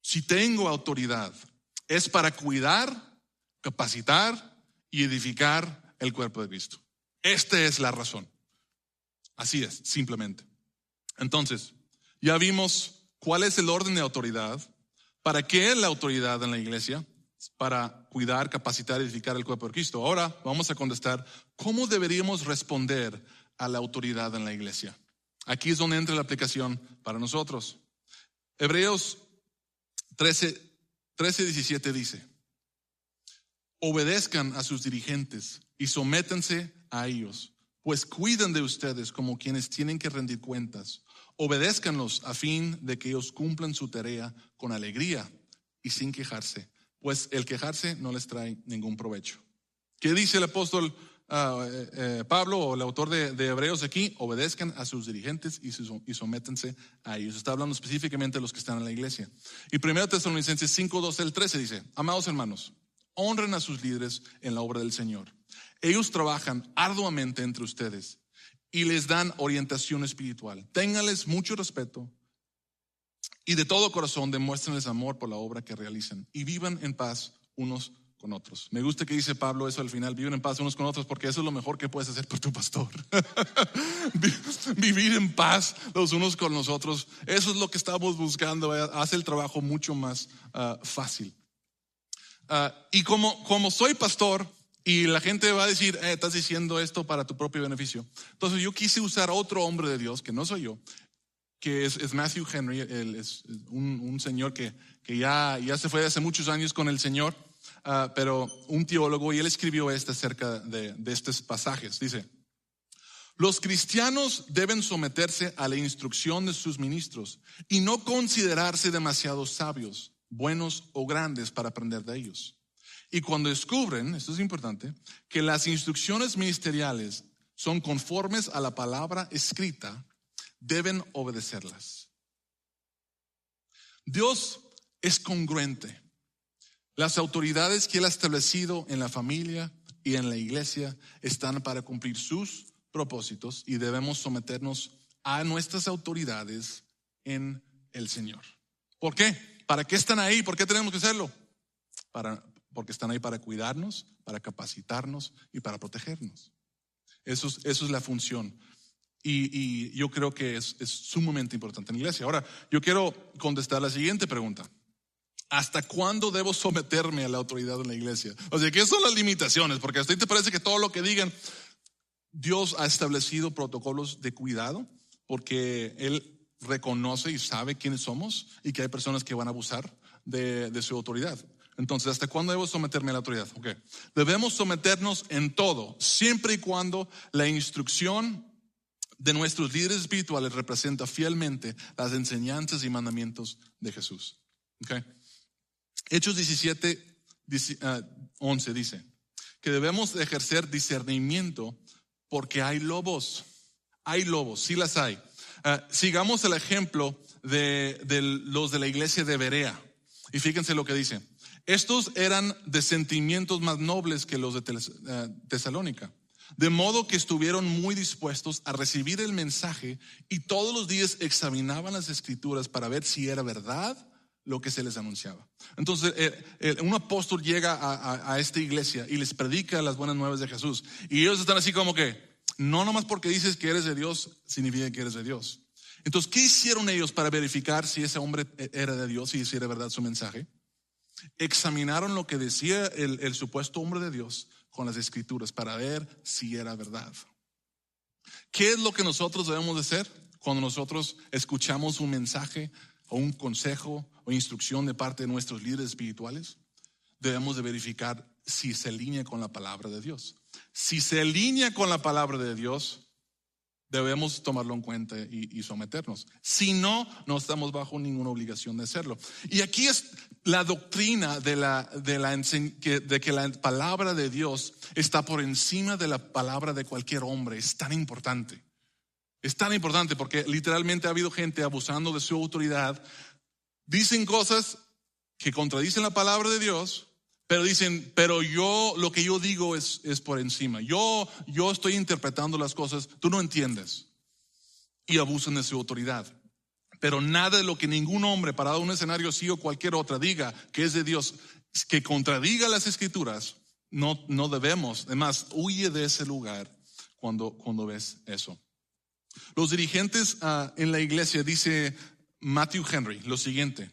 si tengo autoridad, es para cuidar, capacitar y edificar el cuerpo de Cristo. Esta es la razón. Así es, simplemente. Entonces, ya vimos ¿Cuál es el orden de autoridad? ¿Para qué es la autoridad en la iglesia? Para cuidar, capacitar, edificar el cuerpo de Cristo. Ahora vamos a contestar, ¿cómo deberíamos responder a la autoridad en la iglesia? Aquí es donde entra la aplicación para nosotros. Hebreos 13, 13 17 dice, obedezcan a sus dirigentes y sométense a ellos, pues cuiden de ustedes como quienes tienen que rendir cuentas obedézcanlos a fin de que ellos cumplan su tarea con alegría y sin quejarse, pues el quejarse no les trae ningún provecho. ¿Qué dice el apóstol ah, eh, eh, Pablo o el autor de, Hebreos aquí? Obedezcan a sus dirigentes y, sométense a ellos. Está hablando específicamente de los que están en la iglesia. Y 1 Tesalonicenses 5, 12 el 13 dice, amados hermanos, honren a sus líderes en la obra del Señor. Ellos trabajan arduamente entre ustedes y les dan orientación espiritual. Ténganles mucho respeto y de todo corazón demuéstrenles amor por la obra que realizan y vivan en paz unos con otros. Me gusta que dice Pablo eso al final, viven en paz unos con otros porque eso es lo mejor que puedes hacer por tu pastor. Vivir en paz los unos con los otros, eso es lo que estamos buscando, eh, hace el trabajo mucho más ah, fácil. Ah, y como, como soy pastor, y la gente va a decir, eh, estás diciendo esto para tu propio beneficio. Entonces yo quise usar otro hombre de Dios, que no soy yo, que es, Matthew Henry, un, señor que, que ya, ya se fue hace muchos años con el Señor, ah, pero un teólogo, y él escribió este acerca de, de estos pasajes. Dice, los cristianos deben someterse a la instrucción de sus ministros y no considerarse demasiado sabios, buenos o grandes para aprender de ellos. Y cuando descubren, esto es importante, que las instrucciones ministeriales son conformes a la palabra escrita, deben obedecerlas. Dios es congruente. Las autoridades que Él ha establecido en la familia y en la iglesia están para cumplir sus propósitos y debemos someternos a nuestras autoridades en el Señor. ¿Por qué? ¿Para qué están ahí? ¿Por qué tenemos que hacerlo? Para, porque están ahí para cuidarnos, para capacitarnos y para protegernos. Eso es, eso es la función. Y, yo creo que es, es, sumamente importante en la iglesia. Ahora, yo quiero contestar la siguiente pregunta. ¿Hasta cuándo debo someterme a la autoridad en la iglesia? O sea, ¿qué son las limitaciones? Porque a ti te parece que todo lo que digan, Dios ha establecido protocolos de cuidado porque Él reconoce y sabe quiénes somos y que hay personas que van a abusar de, de su autoridad. Entonces, ¿hasta cuándo debo someterme a la autoridad? Okay. Debemos someternos en todo, siempre y cuando la instrucción de nuestros líderes espirituales representa fielmente las enseñanzas y mandamientos de Jesús. Okay. Hechos 17, 11 ah, dice que debemos ejercer discernimiento porque hay lobos. Hay lobos, sí las hay. Ah, sigamos el ejemplo de, de, los de la iglesia de Berea. Y fíjense lo que dice. Estos eran de sentimientos más nobles que los de eh, Tesalónica. De modo que estuvieron muy dispuestos a recibir el mensaje y todos los días examinaban las escrituras para ver si era verdad lo que se les anunciaba. Entonces, eh, eh, un apóstol llega a, esta iglesia y les predica las buenas nuevas de Jesús. Y ellos están así como que, no nomás porque dices que eres de Dios, significa que eres de Dios. Entonces, ¿qué hicieron ellos para verificar si ese hombre era de Dios y si era verdad su mensaje? Examinaron lo que decía el supuesto hombre de Dios con las escrituras para ver si era verdad. ¿Qué es lo que nosotros debemos de hacer cuando nosotros escuchamos un mensaje o un consejo o instrucción de parte de nuestros líderes espirituales? Debemos de verificar si se alinea con la palabra de Dios. Si se alinea con la palabra de Dios, debemos tomarlo en cuenta y, someternos. Si no, no estamos bajo ninguna obligación de hacerlo. Y aquí es la doctrina de, la, de, que la palabra de Dios está por encima de la palabra de cualquier hombre. Es tan importante. Es tan importante porque literalmente ha habido gente abusando de su autoridad. Dicen cosas que contradicen la palabra de Dios pero dicen, pero yo, lo que yo digo es, es por encima. Yo, yo estoy interpretando las cosas, tú no entiendes. Y abusan de su autoridad. Pero nada de lo que ningún hombre parado en un escenario así o cualquier otra diga que es de Dios, que contradiga las escrituras, no, no debemos. Además, huye de ese lugar cuando, cuando ves eso. Los dirigentes uh, en la iglesia, dice Matthew Henry, lo siguiente.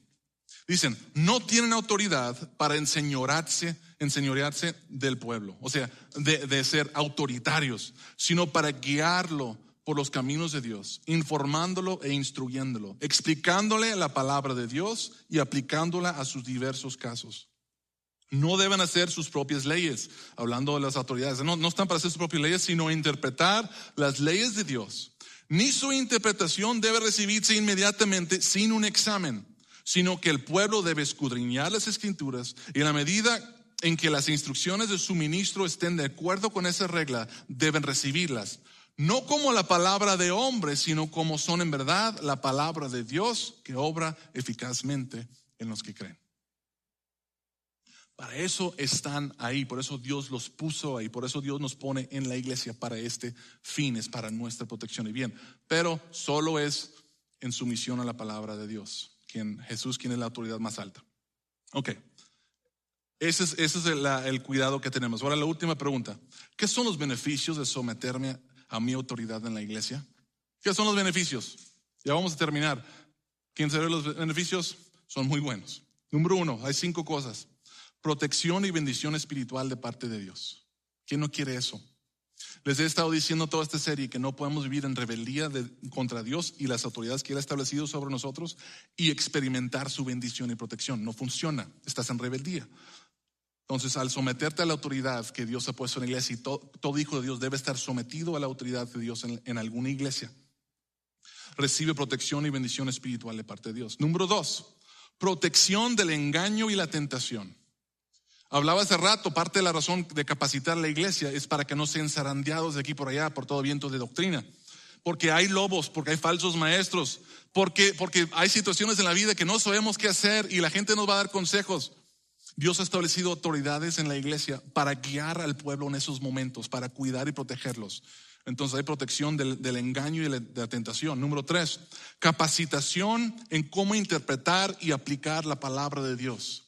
Dicen, no tienen autoridad para enseñorearse, enseñorearse del pueblo, o sea, de, de ser autoritarios, sino para guiarlo por los caminos de Dios, informándolo e instruyéndolo, explicándole la palabra de Dios y aplicándola a sus diversos casos. No deben hacer sus propias leyes, hablando de las autoridades. No, no están para hacer sus propias leyes, sino interpretar las leyes de Dios. Ni su interpretación debe recibirse inmediatamente sin un examen sino que el pueblo debe escudriñar las escrituras y en la medida en que las instrucciones de su ministro estén de acuerdo con esa regla, deben recibirlas. No como la palabra de hombre, sino como son en verdad la palabra de Dios que obra eficazmente en los que creen. Para eso están ahí, por eso Dios los puso ahí, por eso Dios nos pone en la iglesia para este fin, es para nuestra protección y bien. Pero solo es en sumisión a la palabra de Dios quien, Jesús, quien es la autoridad más alta. Ok. Ese es, ese es el, el, cuidado que tenemos. Ahora la última pregunta. ¿Qué son los beneficios de someterme a mi autoridad en la iglesia? ¿Qué son los beneficios? Ya vamos a terminar. ¿Quién sabe los beneficios? Son muy buenos. Número uno, hay cinco cosas. Protección y bendición espiritual de parte de Dios. ¿Quién no quiere eso? Les he estado diciendo toda esta serie que no podemos vivir en rebeldía contra Dios y las autoridades que Él ha establecido sobre nosotros y experimentar su bendición y protección. No funciona, estás en rebeldía. Entonces, al someterte a la autoridad que Dios ha puesto en la iglesia, y todo, hijo de Dios debe estar sometido a la autoridad de Dios en, en alguna iglesia, recibe protección y bendición espiritual de parte de Dios. Número dos, protección del engaño y la tentación. Hablaba hace rato, parte de la razón de capacitar la iglesia es para que no sean zarandeados de aquí por allá por todo viento de doctrina. Porque hay lobos, porque hay falsos maestros, porque, porque hay situaciones en la vida que no sabemos qué hacer y la gente nos va a dar consejos. Dios ha establecido autoridades en la iglesia para guiar al pueblo en esos momentos, para cuidar y protegerlos. Entonces hay protección del, engaño y de la tentación. Número tres, capacitación en cómo interpretar y aplicar la palabra de Dios.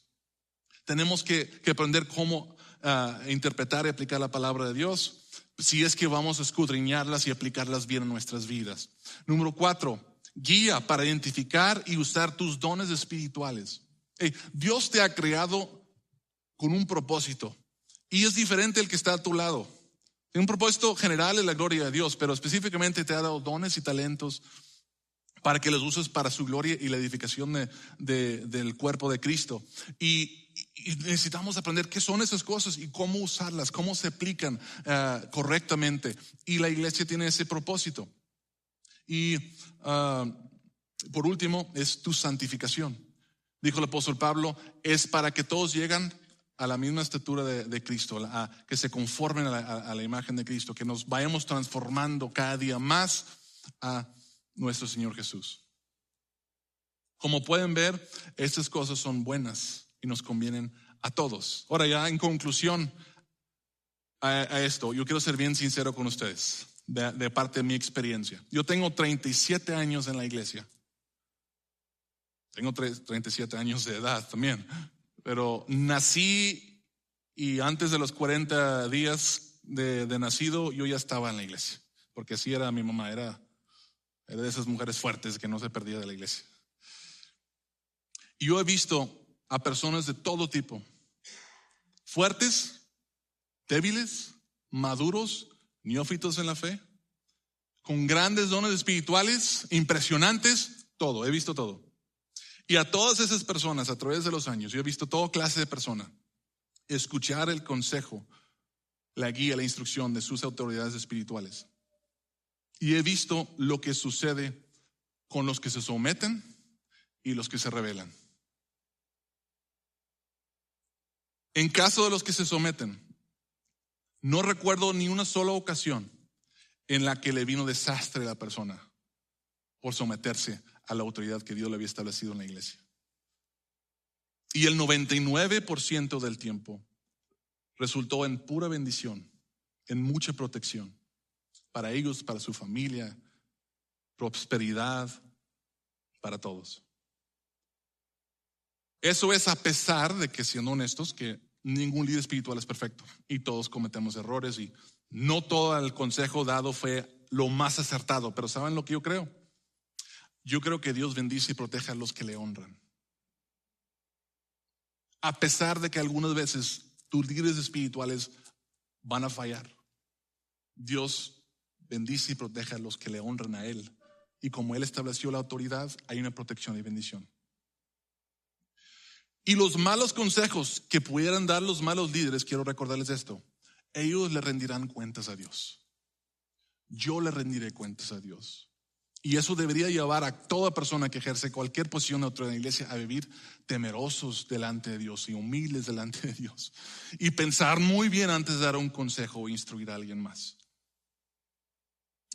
Tenemos que, aprender cómo ah, interpretar y aplicar la palabra de Dios si es que vamos a escudriñarlas y aplicarlas bien en nuestras vidas. Número cuatro, guía para identificar y usar tus dones espirituales. Dios te ha creado con un propósito y es diferente el que está a tu lado. Un propósito general es la gloria de Dios, pero específicamente te ha dado dones y talentos para que los uses para su gloria y la edificación del cuerpo de Cristo. Y, necesitamos aprender qué son esas cosas y cómo usarlas, cómo se aplican eh, correctamente. Y la iglesia tiene ese propósito. Y ah, por último, es tu santificación. Dijo el apóstol Pablo, es para que todos lleguen a la misma estatura de, Cristo, a, que se conformen a la, a la imagen de Cristo, que nos vayamos transformando cada día más a nuestro Señor Jesús. Como pueden ver, estas cosas son buenas y nos convienen a todos. Ahora ya en conclusión a, esto, yo quiero ser bien sincero con ustedes, de, parte de mi experiencia. Yo tengo 37 años en la iglesia. Tengo 37 años de edad también, pero nací y antes de los 40 días de, nacido yo ya estaba en la iglesia, porque así era mi mamá, era, era de esas mujeres fuertes que no se perdía de la iglesia. Y yo he visto a personas de todo tipo, fuertes, débiles, maduros, neófitos en la fe, con grandes dones espirituales, impresionantes, todo, he visto todo. Y a todas esas personas a través de los años, yo he visto toda clase de personas, escuchar el consejo, la guía, la instrucción de sus autoridades espirituales. Y he visto lo que sucede con los que se someten y los que se rebelan. En caso de los que se someten, no recuerdo ni una sola ocasión en la que le vino desastre a la persona por someterse a la autoridad que Dios le había establecido en la iglesia. Y el 99% del tiempo resultó en pura bendición, en mucha protección para ellos, para su familia, prosperidad, para todos. Eso es a pesar de que, siendo honestos, que ningún líder espiritual es perfecto y todos cometemos errores y no todo el consejo dado fue lo más acertado, pero ¿saben lo que yo creo? Yo creo que Dios bendice y protege a los que le honran. A pesar de que algunas veces tus líderes espirituales van a fallar, Dios bendice y protege a los que le honran a Él. Y como Él estableció la autoridad, hay una protección y bendición. Y los malos consejos que pudieran dar los malos líderes, quiero recordarles esto, ellos le rendirán cuentas a Dios. Yo le rendiré cuentas a Dios. Y eso debería llevar a toda persona que ejerce cualquier posición de en la iglesia a vivir temerosos delante de Dios y humildes delante de Dios. Y pensar muy bien antes de dar un consejo o instruir a alguien más.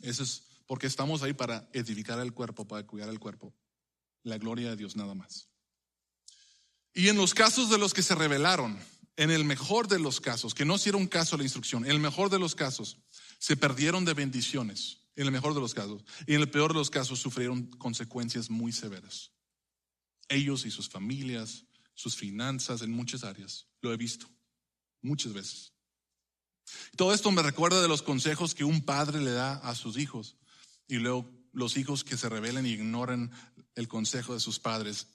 Eso es porque estamos ahí para edificar el cuerpo, para cuidar el cuerpo. La gloria de Dios nada más. Y en los casos de los que se rebelaron, en el mejor de los casos, que no hicieron caso a la instrucción, en el mejor de los casos, se perdieron de bendiciones, en el mejor de los casos, y en el peor de los casos sufrieron consecuencias muy severas. Ellos y sus familias, sus finanzas, en muchas áreas, lo he visto muchas veces. Todo esto me recuerda de los consejos que un padre le da a sus hijos, y luego los hijos que se rebelen y ignoran el consejo de sus padres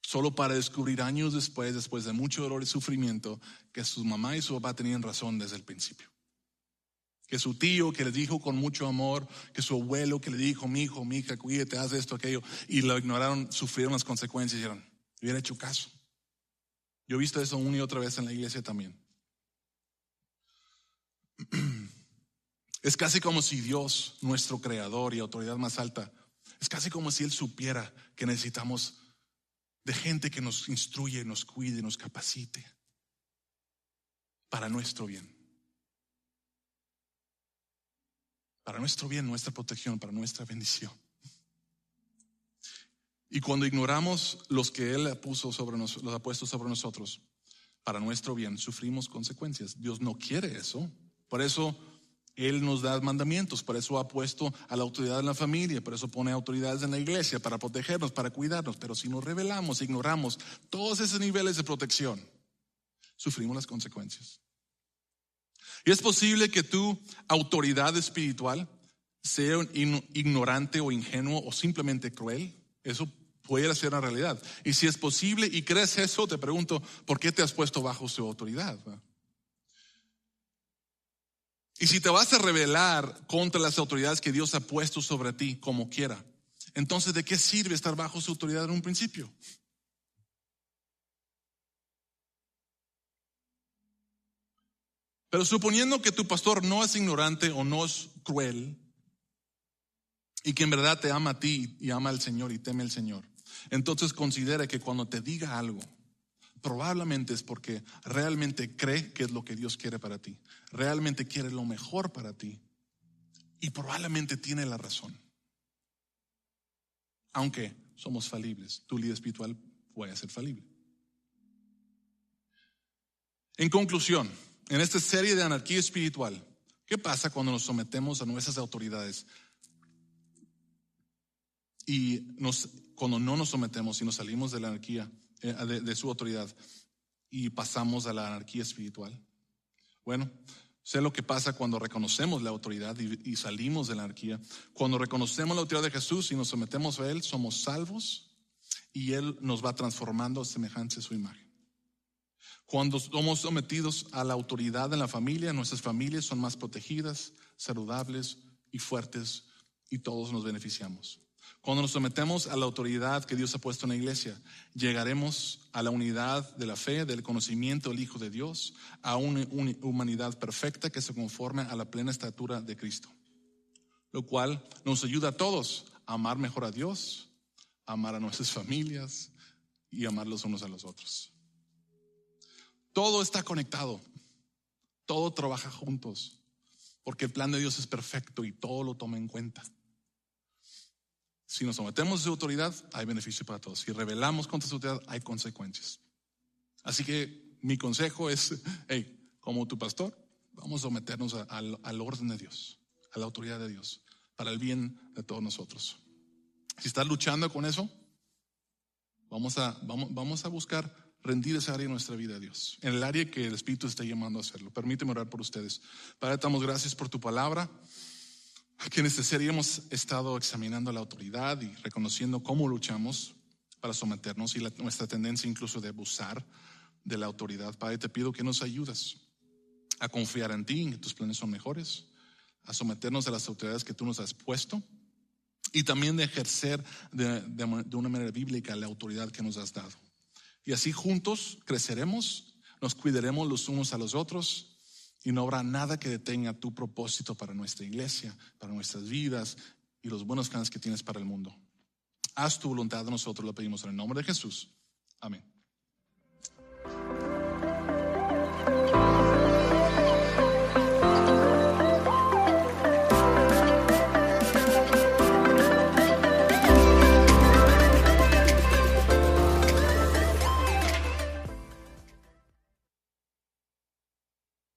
solo para descubrir años después, después de mucho dolor y sufrimiento, que su mamá y su papá tenían razón desde el principio. Que su tío que le dijo con mucho amor, que su abuelo que le dijo, mi hijo, mi hija, cuídate, haz esto, aquello, y lo ignoraron, sufrieron las consecuencias y dijeron, hubiera hecho caso. Yo he visto eso una y otra vez en la iglesia también. Es casi como si Dios, nuestro creador y autoridad más alta, es casi como si Él supiera que necesitamos de gente que nos instruye, nos cuide, nos capacite para nuestro bien. Para nuestro bien, nuestra protección, para nuestra bendición. Y cuando ignoramos los que Él puso sobre los ha puesto sobre nosotros, para nuestro bien, sufrimos consecuencias. Dios no quiere eso. Por eso él nos da mandamientos, por eso ha puesto a la autoridad en la familia, por eso pone autoridades en la iglesia, para protegernos, para cuidarnos. Pero si nos revelamos, ignoramos todos esos niveles de protección, sufrimos las consecuencias. Y es posible que tu autoridad espiritual sea ignorante o ingenuo o simplemente cruel. Eso puede ser una realidad. Y si es posible y crees eso, te pregunto, ¿por qué te has puesto bajo su autoridad? Y si te vas a rebelar contra las autoridades que Dios ha puesto sobre ti como quiera, entonces ¿de qué sirve estar bajo su autoridad en un principio? Pero suponiendo que tu pastor no es ignorante o no es cruel y que en verdad te ama a ti y ama al Señor y teme al Señor, entonces considera que cuando te diga algo, probablemente es porque realmente cree que es lo que Dios quiere para ti. Realmente quiere lo mejor para ti. Y probablemente tiene la razón. Aunque somos falibles, tu líder espiritual puede ser falible. En conclusión, en esta serie de anarquía espiritual, ¿qué pasa cuando nos sometemos a nuestras autoridades? Y nos, cuando no nos sometemos y nos salimos de la anarquía, eh, de, su autoridad, y pasamos a la anarquía espiritual. Bueno, sé lo que pasa cuando reconocemos la autoridad y, y, salimos de la anarquía. Cuando reconocemos la autoridad de Jesús y nos sometemos a Él, somos salvos y Él nos va transformando a semejanza de su imagen. Cuando somos sometidos a la autoridad en la familia, nuestras familias son más protegidas, saludables y fuertes y todos nos beneficiamos. Cuando nos sometemos a la autoridad que Dios ha puesto en la iglesia, llegaremos a la unidad de la fe, del conocimiento del Hijo de Dios, a una, humanidad perfecta que se conforme a la plena estatura de Cristo. Lo cual nos ayuda a todos a amar mejor a Dios, a amar a nuestras familias y amar los unos a los otros. Todo está conectado. Todo trabaja juntos. Porque el plan de Dios es perfecto y todo lo toma en cuenta. Si nos sometemos a su autoridad, hay beneficio para todos. Si rebelamos contra su autoridad, hay consecuencias. Así que mi consejo es, hey, como tu pastor, vamos a someternos al orden de Dios, a la autoridad de Dios, para el bien de todos nosotros. Si estás luchando con eso, vamos a, vamos, vamos a buscar rendir esa área de nuestra vida a Dios, en el área que el Espíritu está llamando a hacerlo. Permíteme orar por ustedes. Padre, damos gracias por tu palabra. Aquí en esta serie hemos estado examinando la autoridad y reconociendo cómo luchamos para someternos y nuestra tendencia incluso de abusar de la autoridad. Padre, te pido que nos ayudes a confiar en ti, en que tus planes son mejores, a someternos a las autoridades que tú nos has puesto y también de ejercer de, de una manera bíblica la autoridad que nos has dado. Y así juntos creceremos, nos cuidaremos los unos a los otros y no habrá nada que detenga tu propósito para nuestra iglesia, para nuestras vidas y los buenos planes que tienes para el mundo. Haz tu voluntad de nosotros, lo pedimos en el nombre de Jesús. Amén.